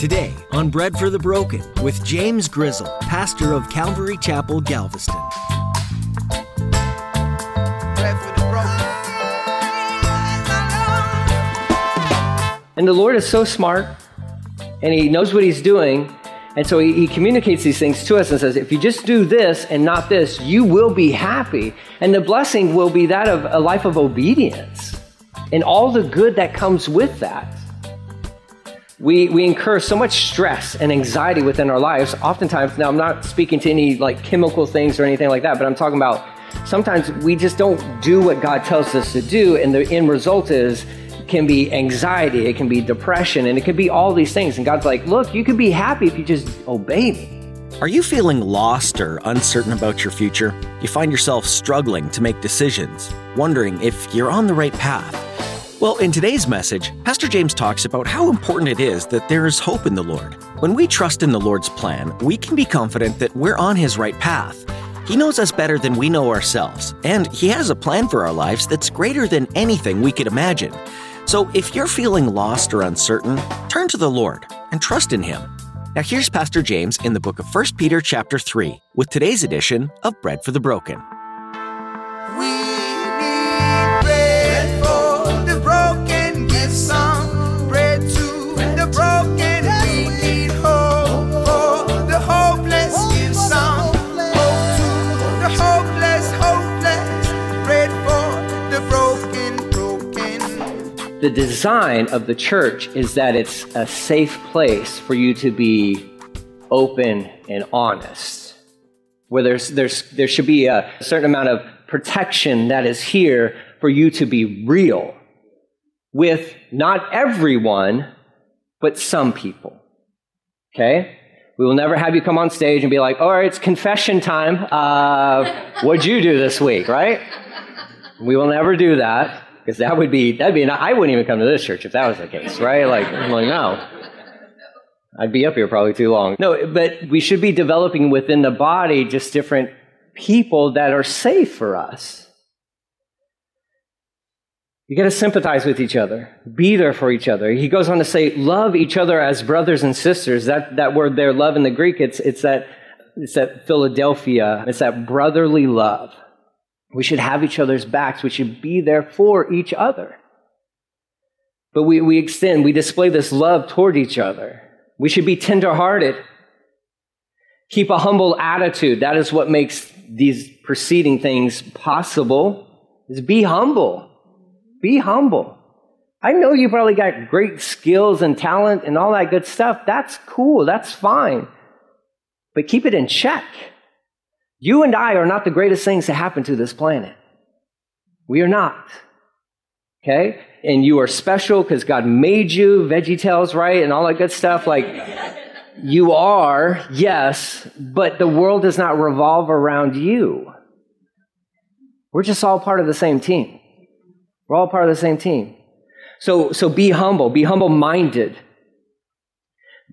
Today on Bread for the Broken with James Grizzle, pastor of Calvary Chapel, Galveston. And the Lord is so smart and He knows what He's doing. And so he, he, communicates these things to us and says, if you just do this and not this, you will be happy. And the blessing will be that of a life of obedience and all the good that comes with that. We, we incur so much stress and anxiety within our lives. Oftentimes, now I'm not speaking to any like chemical things or anything like that, but I'm talking about sometimes we just don't do what God tells us to do, and the end result is can be anxiety, it can be depression, and it can be all these things. And God's like, look, you can be happy if you just obey me. Are you feeling lost or uncertain about your future? You find yourself struggling to make decisions, wondering if you're on the right path. Well, in today's message, Pastor James talks about how important it is that there is hope in the Lord. When we trust in the Lord's plan, we can be confident that we're on His right path. He knows us better than we know ourselves, and He has a plan for our lives that's greater than anything we could imagine. So if you're feeling lost or uncertain, turn to the Lord and trust in Him. Now here's Pastor James in the book of 1 Peter chapter 3 with today's edition of Bread for the Broken. The design of the church is that it's a safe place for you to be open and honest. Where there's, there's, there should be a certain amount of protection that is here for you to be real with not everyone, but some people. Okay? We will never have you come on stage and be like, all right, it's confession time. Uh, what'd you do this week, right? We will never do that. Because that would be, that'd be, I wouldn't even come to this church if that was the case, right? Like, I'm like, no. I'd be up here probably too long. No, but we should be developing within the body just different people that are safe for us. You got to sympathize with each other, be there for each other. He goes on to say, love each other as brothers and sisters. That, that word there, love in the Greek, it's, it's that, it's that Philadelphia, it's that brotherly love. We should have each other's backs. We should be there for each other. But we, we extend, we display this love toward each other. We should be tenderhearted. Keep a humble attitude. That is what makes these preceding things possible. Is be humble. Be humble. I know you probably got great skills and talent and all that good stuff. That's cool. That's fine. But keep it in check. You and I are not the greatest things to happen to this planet. We are not. Okay? And you are special because God made you, Veggie Tales, right? And all that good stuff. Like, you are, yes, but the world does not revolve around you. We're just all part of the same team. We're all part of the same team. So, so be humble, be humble minded.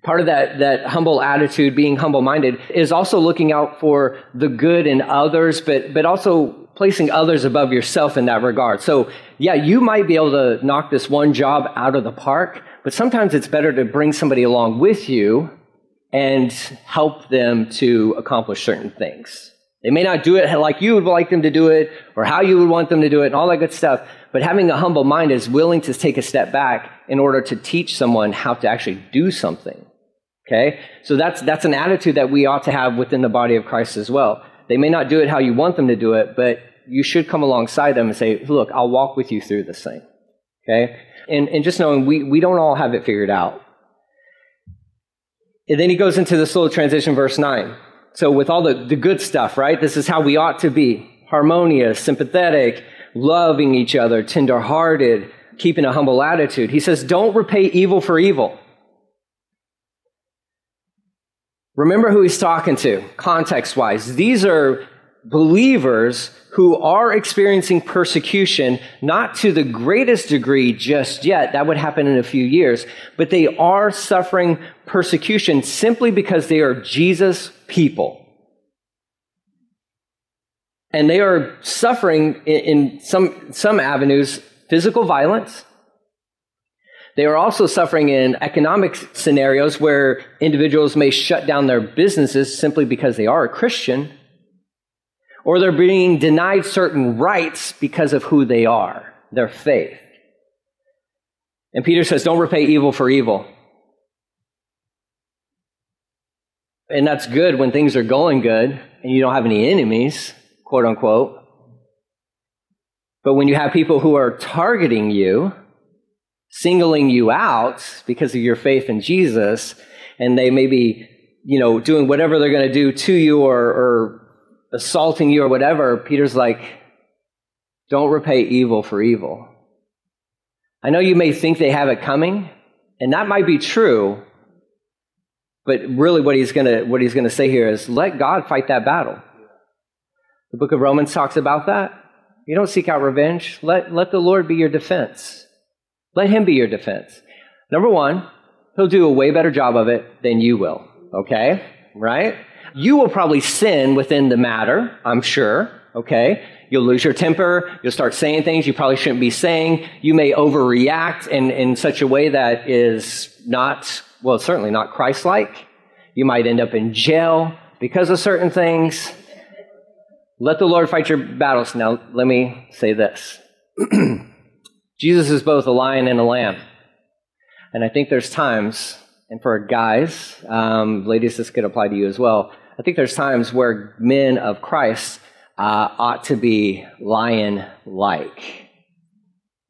Part of that, that humble attitude, being humble minded, is also looking out for the good in others, but, but also placing others above yourself in that regard. So, yeah, you might be able to knock this one job out of the park, but sometimes it's better to bring somebody along with you and help them to accomplish certain things. They may not do it like you would like them to do it or how you would want them to do it and all that good stuff, but having a humble mind is willing to take a step back in order to teach someone how to actually do something. Okay? So that's, that's an attitude that we ought to have within the body of Christ as well. They may not do it how you want them to do it, but you should come alongside them and say, look, I'll walk with you through this thing. Okay? And, and just knowing we, we don't all have it figured out. And then he goes into this little transition, verse 9. So with all the, the good stuff, right? This is how we ought to be. Harmonious, sympathetic, loving each other, tenderhearted, keeping a humble attitude. He says, don't repay evil for evil. Remember who he's talking to, context wise. These are believers who are experiencing persecution, not to the greatest degree just yet. That would happen in a few years. But they are suffering persecution simply because they are Jesus people. And they are suffering in, some, some avenues physical violence. They are also suffering in economic scenarios where individuals may shut down their businesses simply because they are a Christian, or they're being denied certain rights because of who they are, their faith. And Peter says, don't repay evil for evil. And that's good when things are going good and you don't have any enemies, quote unquote. But when you have people who are targeting you, singling you out because of your faith in Jesus, and they may be, you know, doing whatever they're going to do to you or, or assaulting you or whatever, Peter's like, don't repay evil for evil. I know you may think they have it coming, and that might be true, but really what he's gonna what he's gonna say here is let God fight that battle. The book of Romans talks about that. You don't seek out revenge. Let, let the Lord be your defense. Let him be your defense. Number one, he'll do a way better job of it than you will. Okay? Right? You will probably sin within the matter, I'm sure. Okay? You'll lose your temper. You'll start saying things you probably shouldn't be saying. You may overreact in, in such a way that is not, well, certainly not Christ like. You might end up in jail because of certain things. Let the Lord fight your battles. Now, let me say this Jesus is both a lion and a lamb. And I think there's times, and for guys, um, ladies, this could apply to you as well. I think there's times where men of Christ uh, ought to be lion like.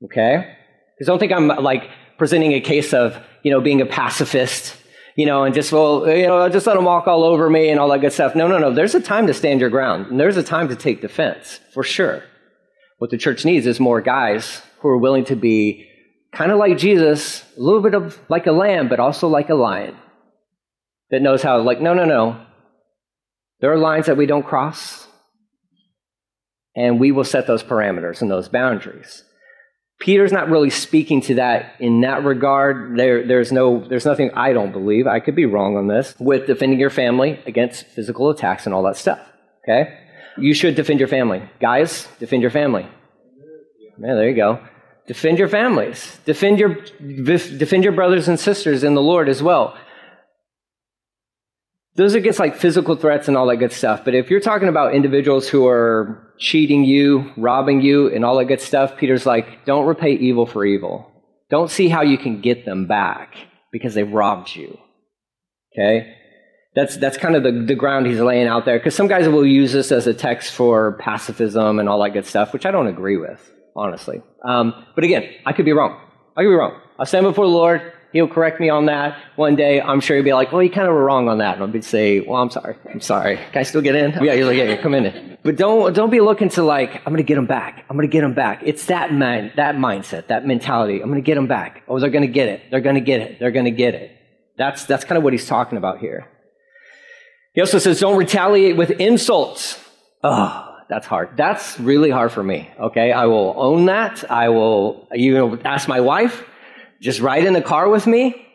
Okay? Because don't think I'm like presenting a case of, you know, being a pacifist you know, and just, well, you know, just let them walk all over me and all that good stuff. No, no, no. There's a time to stand your ground, and there's a time to take defense, for sure. What the church needs is more guys who are willing to be kind of like Jesus, a little bit of like a lamb, but also like a lion that knows how, like, no, no, no. There are lines that we don't cross, and we will set those parameters and those boundaries. Peter's not really speaking to that in that regard. There, there's no, there's nothing I don't believe. I could be wrong on this with defending your family against physical attacks and all that stuff. Okay, you should defend your family, guys. Defend your family. Yeah, there you go. Defend your families. Defend your defend your brothers and sisters in the Lord as well. Those are against like physical threats and all that good stuff. But if you're talking about individuals who are cheating you, robbing you, and all that good stuff, Peter's like, don't repay evil for evil. Don't see how you can get them back because they've robbed you. Okay? That's, that's kind of the, the ground he's laying out there. Because some guys will use this as a text for pacifism and all that good stuff, which I don't agree with, honestly. Um, but again, I could be wrong. I could be wrong. I'll stand before the Lord. He'll correct me on that one day. I'm sure he'll be like, well, you kind of were wrong on that. And I'll be say, well, I'm sorry. I'm sorry. Can I still get in? Yeah, he's like, yeah, yeah come in. But don't, don't be looking to like, I'm to get him back. I'm to get him back. It's that mind, that mindset, that mentality. I'm to get him back. Oh, they're to get it. They're to get it. They're to get it. That's, that's kind of what he's talking about here. He also says, don't retaliate with insults. Oh, that's hard. That's really hard for me. Okay. I will own that. I will, you know, ask my wife just ride in the car with me,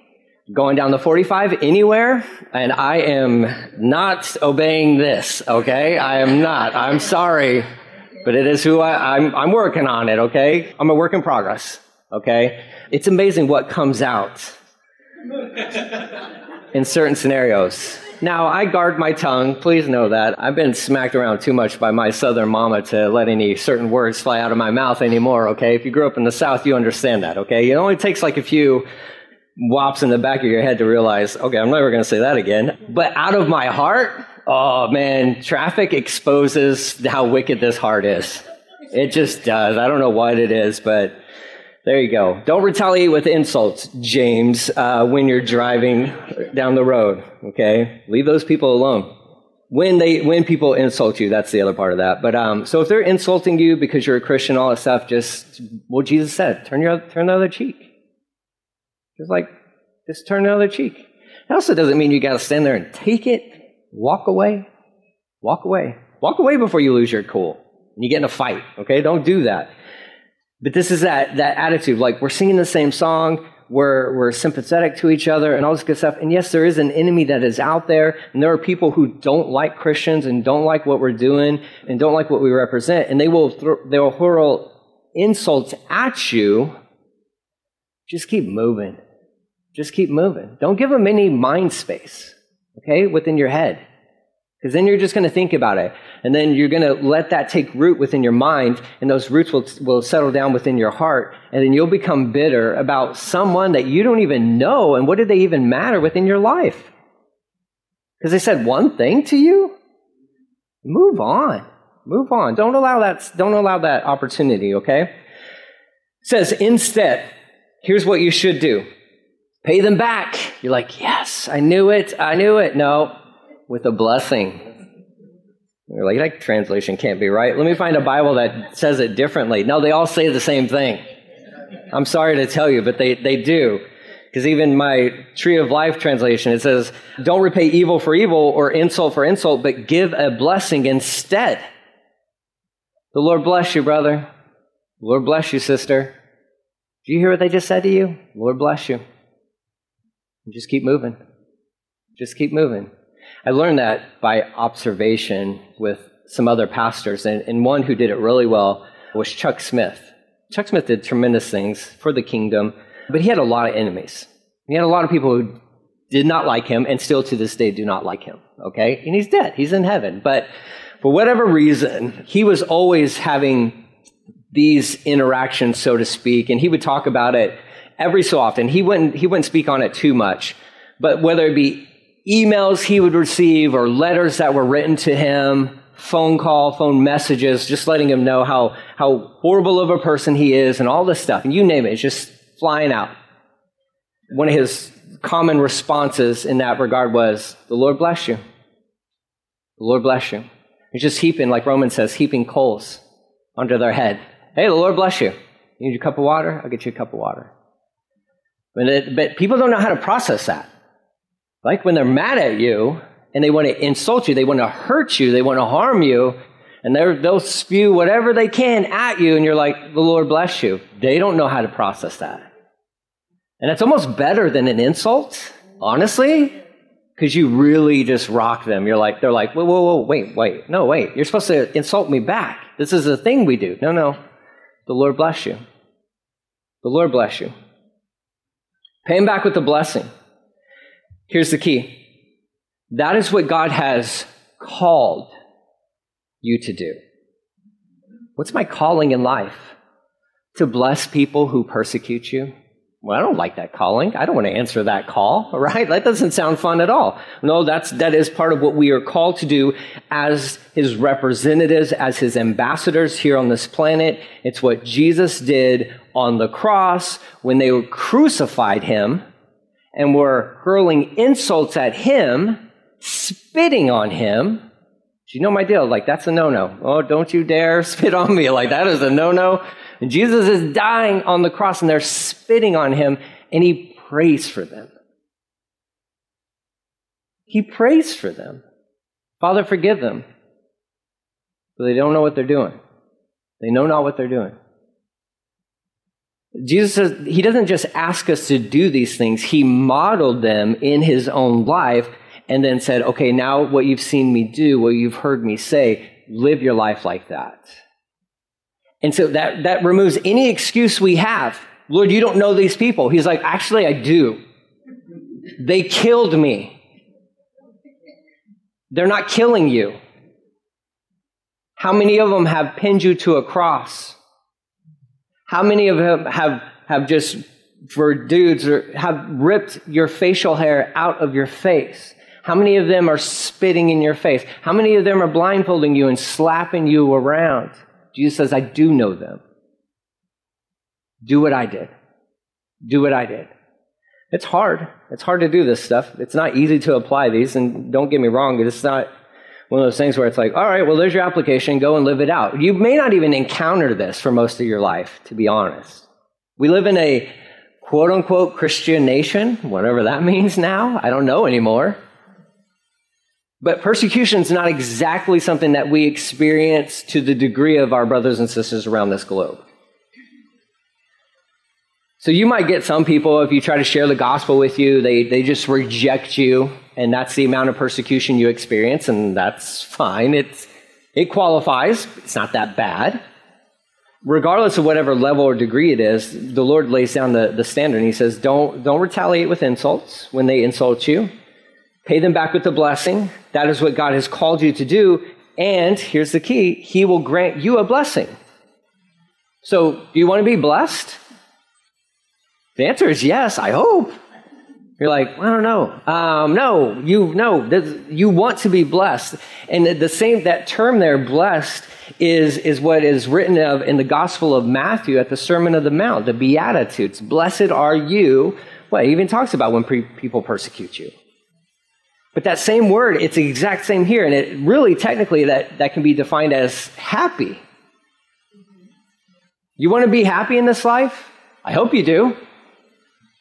going down the 45 anywhere, and I am not obeying this, okay? I am not. I'm sorry, but it is who I, I'm, I'm working on it, okay? I'm a work in progress, okay? It's amazing what comes out in certain scenarios. Now, I guard my tongue. Please know that. I've been smacked around too much by my southern mama to let any certain words fly out of my mouth anymore, okay? If you grew up in the South, you understand that, okay? It only takes like a few whops in the back of your head to realize, okay, I'm never going to say that again. But out of my heart, oh man, traffic exposes how wicked this heart is. It just does. I don't know what it is, but there you go. Don't retaliate with insults, James, uh, when you're driving down the road. Okay, leave those people alone. When they when people insult you, that's the other part of that. But um, so if they're insulting you because you're a Christian, all that stuff, just what Jesus said, turn your turn the other cheek. Just like just turn the other cheek. Also doesn't mean you got to stand there and take it. Walk away. Walk away. Walk away before you lose your cool. And you get in a fight. Okay, don't do that. But this is that, that attitude, like we're singing the same song, we're, we're sympathetic to each other and all this good stuff. And yes, there is an enemy that is out there, and there are people who don't like Christians and don't like what we're doing and don't like what we represent, and they will, th- they will hurl insults at you just keep moving. Just keep moving. Don't give them any mind space, okay, within your head. Because then you're just going to think about it. And then you're going to let that take root within your mind, and those roots will, will settle down within your heart. And then you'll become bitter about someone that you don't even know. And what did they even matter within your life? Because they said one thing to you? Move on. Move on. Don't allow that, don't allow that opportunity, okay? It says, instead, here's what you should do. Pay them back. You're like, yes, I knew it. I knew it. No, with a blessing. You're like, that translation can't be right. Let me find a Bible that says it differently. No, they all say the same thing. I'm sorry to tell you, but they, they do. Because even my Tree of Life translation, it says, don't repay evil for evil or insult for insult, but give a blessing instead. The Lord bless you, brother. The Lord bless you, sister. Do you hear what they just said to you? Lord bless you. And just keep moving. Just keep moving. I learned that by observation with some other pastors, and, and one who did it really well was Chuck Smith. Chuck Smith did tremendous things for the kingdom, but he had a lot of enemies. He had a lot of people who did not like him and still to this day do not like him. Okay? And he's dead. He's in heaven. But for whatever reason, he was always having these interactions, so to speak, and he would talk about it every so often. He wouldn't, he wouldn't speak on it too much, but whether it be emails he would receive or letters that were written to him, phone call, phone messages, just letting him know how, how horrible of a person he is and all this stuff. And you name it, it's just flying out. One of his common responses in that regard was, The Lord bless you. The Lord bless you. He's just heaping, like Romans says, heaping coals under their head. Hey, the Lord bless you. You need a cup of water? I'll get you a cup of water. But, it, but people don't know how to process that. Like when they're mad at you and they want to insult you, they want to hurt you, they want to harm you, and they'll spew whatever they can at you, and you're like, the Lord bless you. They don't know how to process that. And it's almost better than an insult, honestly, because you really just rock them. You're like, they're like, whoa, whoa, whoa, wait, wait, no, wait. You're supposed to insult me back. This is a thing we do. No, no. The Lord bless you. The Lord bless you. Pay him back with a blessing. Here's the key that is what God has called you to do. What's my calling in life? To bless people who persecute you? Well, I don't like that calling. I don't want to answer that call, right? That doesn't sound fun at all. No, that's, that is part of what we are called to do as his representatives, as his ambassadors here on this planet. It's what Jesus did on the cross when they crucified him and were hurling insults at him, spitting on him. You know my deal? Like, that's a no no. Oh, don't you dare spit on me. Like, that is a no no. And Jesus is dying on the cross and they're spitting on him and he prays for them. He prays for them. Father, forgive them. But they don't know what they're doing. They know not what they're doing. Jesus says he doesn't just ask us to do these things, he modeled them in his own life and then said, okay, now what you've seen me do, what you've heard me say, live your life like that. And so that, that removes any excuse we have. Lord, you don't know these people. He's like, actually, I do. They killed me. They're not killing you. How many of them have pinned you to a cross? How many of them have, have just, for dudes, have ripped your facial hair out of your face? How many of them are spitting in your face? How many of them are blindfolding you and slapping you around? Jesus says, I do know them. Do what I did. Do what I did. It's hard. It's hard to do this stuff. It's not easy to apply these, and don't get me wrong, it's not one of those things where it's like, all right, well, there's your application, go and live it out. You may not even encounter this for most of your life, to be honest. We live in a quote unquote Christian nation, whatever that means now. I don't know anymore. But persecution is not exactly something that we experience to the degree of our brothers and sisters around this globe. So you might get some people, if you try to share the gospel with you, they, they just reject you, and that's the amount of persecution you experience, and that's fine. It's, it qualifies. It's not that bad. regardless of whatever level or degree it is, the Lord lays down the, the standard. And he says, don't, don't retaliate with insults when they insult you. Pay them back with a blessing. That is what God has called you to do. And here's the key He will grant you a blessing. So, do you want to be blessed? The answer is yes, I hope. You're like, I don't know. Um, no, you no, you want to be blessed, and the same that term there, blessed, is is what is written of in the Gospel of Matthew at the Sermon of the Mount, the Beatitudes. Blessed are you. Well, it even talks about when pre- people persecute you. But that same word, it's the exact same here, and it really technically that, that can be defined as happy. You want to be happy in this life? I hope you do.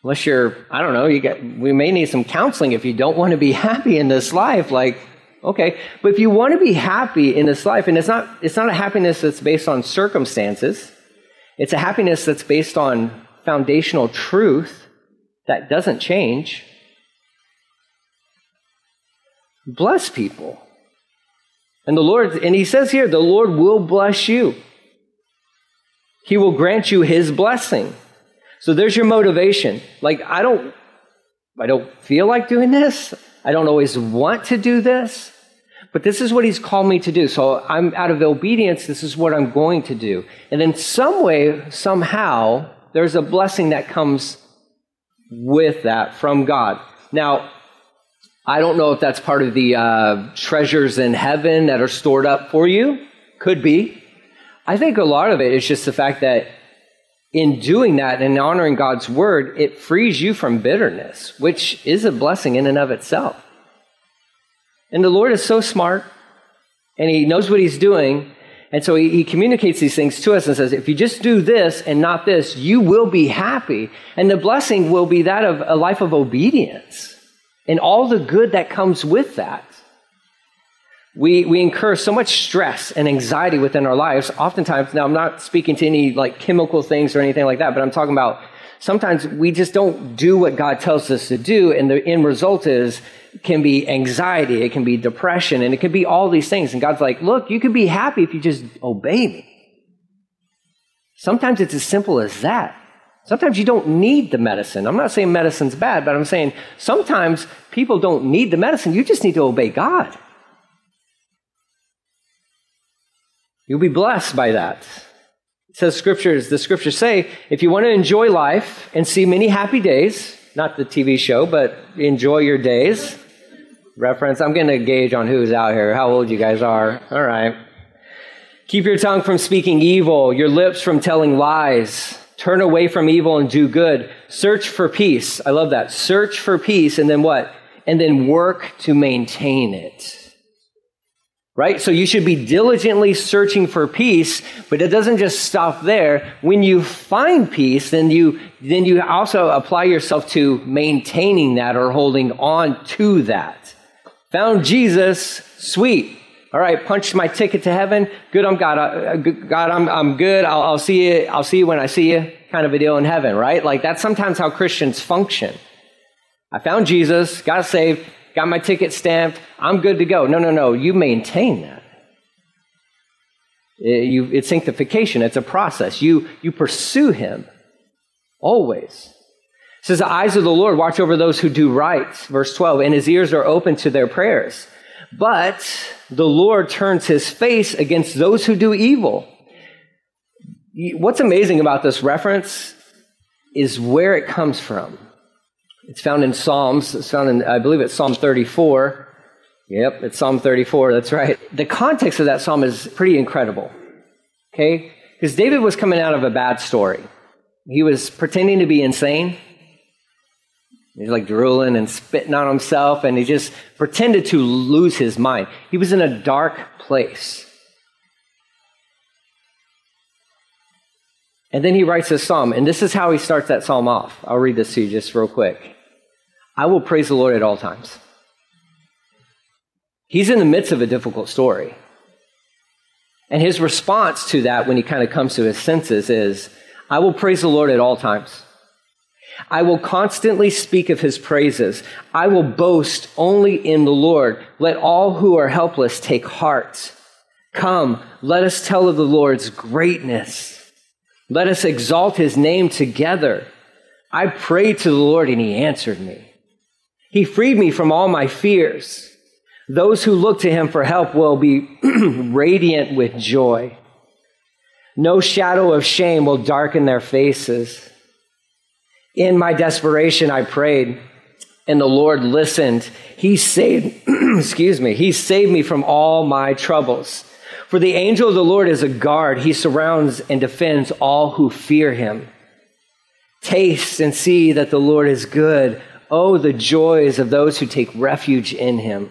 Unless you're, I don't know, you get we may need some counseling if you don't want to be happy in this life. Like, okay. But if you want to be happy in this life, and it's not it's not a happiness that's based on circumstances, it's a happiness that's based on foundational truth that doesn't change. Bless people. And the Lord, and he says here, the Lord will bless you. He will grant you his blessing. So there's your motivation. Like, I don't, I don't feel like doing this. I don't always want to do this, but this is what he's called me to do. So I'm out of obedience. This is what I'm going to do. And in some way, somehow, there's a blessing that comes with that from God. Now, I don't know if that's part of the uh, treasures in heaven that are stored up for you. Could be. I think a lot of it is just the fact that in doing that and honoring God's word, it frees you from bitterness, which is a blessing in and of itself. And the Lord is so smart and he knows what he's doing. And so he, he, communicates these things to us and says, if you just do this and not this, you will be happy. And the blessing will be that of a life of obedience and all the good that comes with that. We, we incur so much stress and anxiety within our lives. Oftentimes, now I'm not speaking to any like chemical things or anything like that, but I'm talking about sometimes we just don't do what God tells us to do, and the end result is can be anxiety, it can be depression, and it can be all these things. And God's like, look, you can be happy if you just obey me. Sometimes it's as simple as that. Sometimes you don't need the medicine. I'm not saying medicine's bad, but I'm saying sometimes people don't need the medicine. You just need to obey God. You'll be blessed by that. It says scriptures, the scriptures say, if you want to enjoy life and see many happy days, not the TV show, but enjoy your days. Reference, I'm going to gauge on who's out here, how old you guys are. All right. Keep your tongue from speaking evil, your lips from telling lies. Turn away from evil and do good. Search for peace. I love that. Search for peace and then what? And then work to maintain it right? So you should be diligently searching for peace, but it doesn't just stop there. When you find peace, then you, then you also apply yourself to maintaining that or holding on to that. Found Jesus, sweet. All right, punched my ticket to heaven. Good, I'm God. Uh, God, I'm, I'm good. I'll, I'll see you. I'll see you when I see you. Kind of a deal in heaven, right? Like that's sometimes how Christians function. I found Jesus, got saved, got my ticket stamped, I'm good to go. No, no, no. You maintain that. It, you, it's sanctification, it's a process. You, you pursue Him always. It says, The eyes of the Lord watch over those who do right, verse 12, and His ears are open to their prayers. But the Lord turns His face against those who do evil. What's amazing about this reference is where it comes from. It's found in Psalms. It's found in, I believe it's Psalm 34. Yep, it's Psalm 34. That's right. The context of that psalm is pretty incredible. Okay? Because David was coming out of a bad story. He was pretending to be insane. He's like drooling and spitting on himself, and he just pretended to lose his mind. He was in a dark place. And then he writes this psalm, and this is how he starts that psalm off. I'll read this to you just real quick. I will praise the Lord at all times. He's in the midst of a difficult story. And his response to that when he kind of comes to his senses is, I will praise the Lord at all times. I will constantly speak of his praises. I will boast only in the Lord. Let all who are helpless take heart. Come, let us tell of the Lord's greatness. Let us exalt his name together. I prayed to the Lord and he answered me. He freed me from all my fears. Those who look to him for help will be radiant with joy. No shadow of shame will darken their faces. In my desperation, I prayed, and the Lord listened. He saved, excuse me, he saved me from all my troubles. For the angel of the Lord is a guard. He surrounds and defends all who fear him. Taste and see that the Lord is good. Oh, the joys of those who take refuge in him.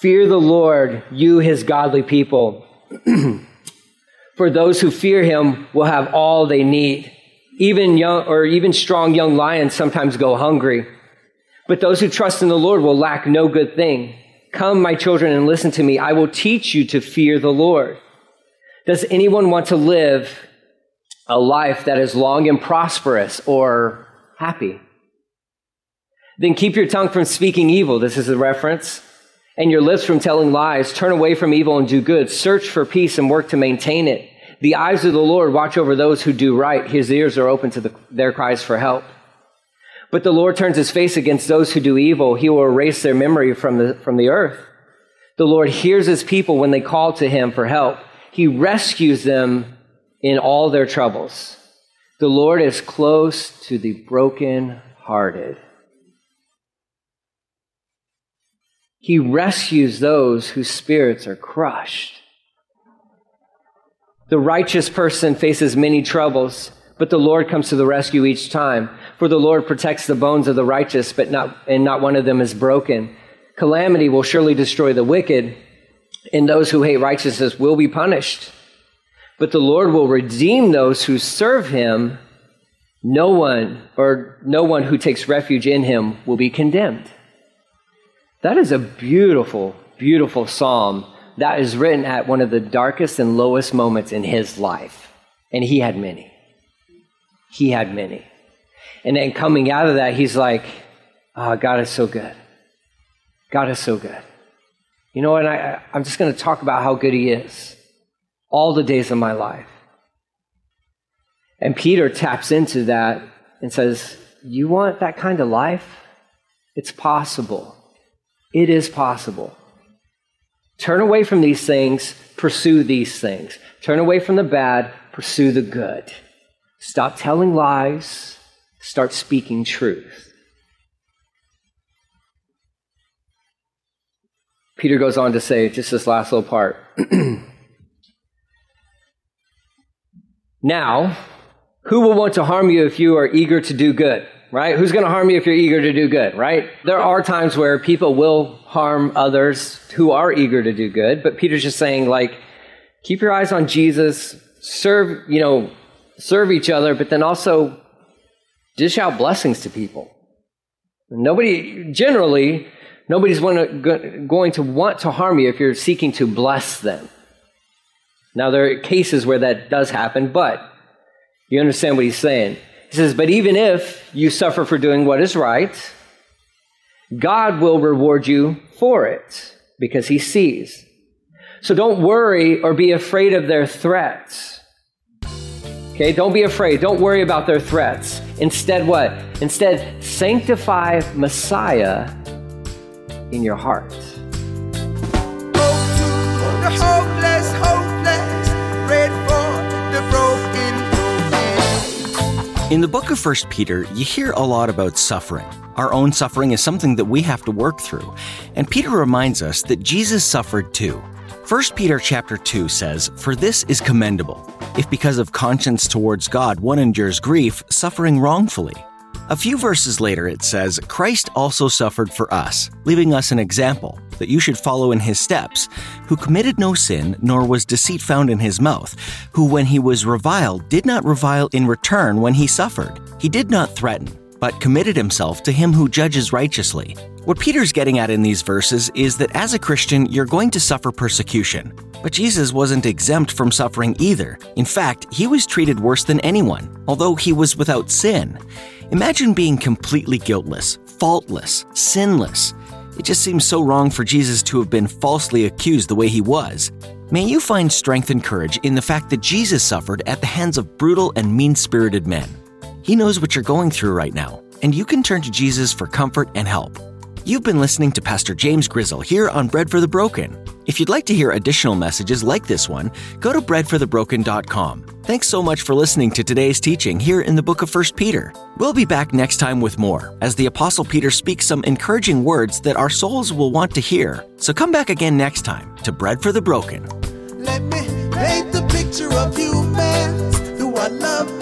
Fear the Lord, you his godly people. For those who fear him will have all they need. Even young or even strong young lions sometimes go hungry. But those who trust in the Lord will lack no good thing. Come, my children, and listen to me. I will teach you to fear the Lord. Does anyone want to live a life that is long and prosperous or happy? Then keep your tongue from speaking evil. This is a reference. And your lips from telling lies. Turn away from evil and do good. Search for peace and work to maintain it. The eyes of the Lord watch over those who do right. His ears are open to the, their cries for help. But the Lord turns his face against those who do evil. He will erase their memory from the, from the earth. The Lord hears his people when they call to him for help. He rescues them in all their troubles. The Lord is close to the broken-hearted. He rescues those whose spirits are crushed. The righteous person faces many troubles, but the Lord comes to the rescue each time. For the Lord protects the bones of the righteous, but not, and not one of them is broken. Calamity will surely destroy the wicked, and those who hate righteousness will be punished. But the Lord will redeem those who serve him. No one, or no one who takes refuge in him, will be condemned. That is a beautiful, beautiful psalm that is written at one of the darkest and lowest moments in his life. And he had many. He had many. And then coming out of that, he's like, oh, God is so good. God is so good. You know, and I, I'm just going to talk about how good he is all the days of my life. And Peter taps into that and says, You want that kind of life? It's possible. It is possible. Turn away from these things, pursue these things. Turn away from the bad, pursue the good. Stop telling lies, start speaking truth. Peter goes on to say, just this last little part. now, who will want to harm you if you are eager to do good? Right? Who's going to harm you if you're eager to do good, right? There are times where people will harm others who are eager to do good, but Peter's just saying, like, keep your eyes on Jesus, serve, you know, serve each other, but then also dish out blessings to people. Nobody, generally, nobody's going to want to harm you if you're seeking to bless them. Now, there are cases where that does happen, but you understand what he's saying. He says, But even if you suffer for doing what is right, God will reward you for it because he sees. So don't worry or be afraid of their threats. Okay, don't be afraid. Don't worry about their threats. Instead, what? Instead, sanctify Messiah in your heart. In the book of 1 Peter, you hear a lot about suffering. Our own suffering is something that we have to work through. And Peter reminds us that Jesus suffered too. 1 Peter chapter 2 says, For this is commendable, if because of conscience towards God one endures grief, suffering wrongfully. A few verses later it says, Christ also suffered for us, leaving us an example that you should follow in his steps, who committed no sin, nor was deceit found in his mouth, who when he was reviled did not revile in return when he suffered. He did not threaten, but committed himself to him who judges righteously. What Peter's getting at in these verses is that as a Christian, you're going to suffer persecution. But Jesus wasn't exempt from suffering either. In fact, he was treated worse than anyone, although he was without sin. Imagine being completely guiltless, faultless, sinless, it just seems so wrong for Jesus to have been falsely accused the way he was. May you find strength and courage in the fact that Jesus suffered at the hands of brutal and mean spirited men. He knows what you're going through right now, and you can turn to Jesus for comfort and help. You've been listening to Pastor James Grizzle here on Bread for the Broken. If you'd like to hear additional messages like this one, go to breadforthebroken.com. Thanks so much for listening to today's teaching here in the book of 1 Peter. We'll be back next time with more as the Apostle Peter speaks some encouraging words that our souls will want to hear. So come back again next time to Bread for the Broken. Let me paint the picture of who are loved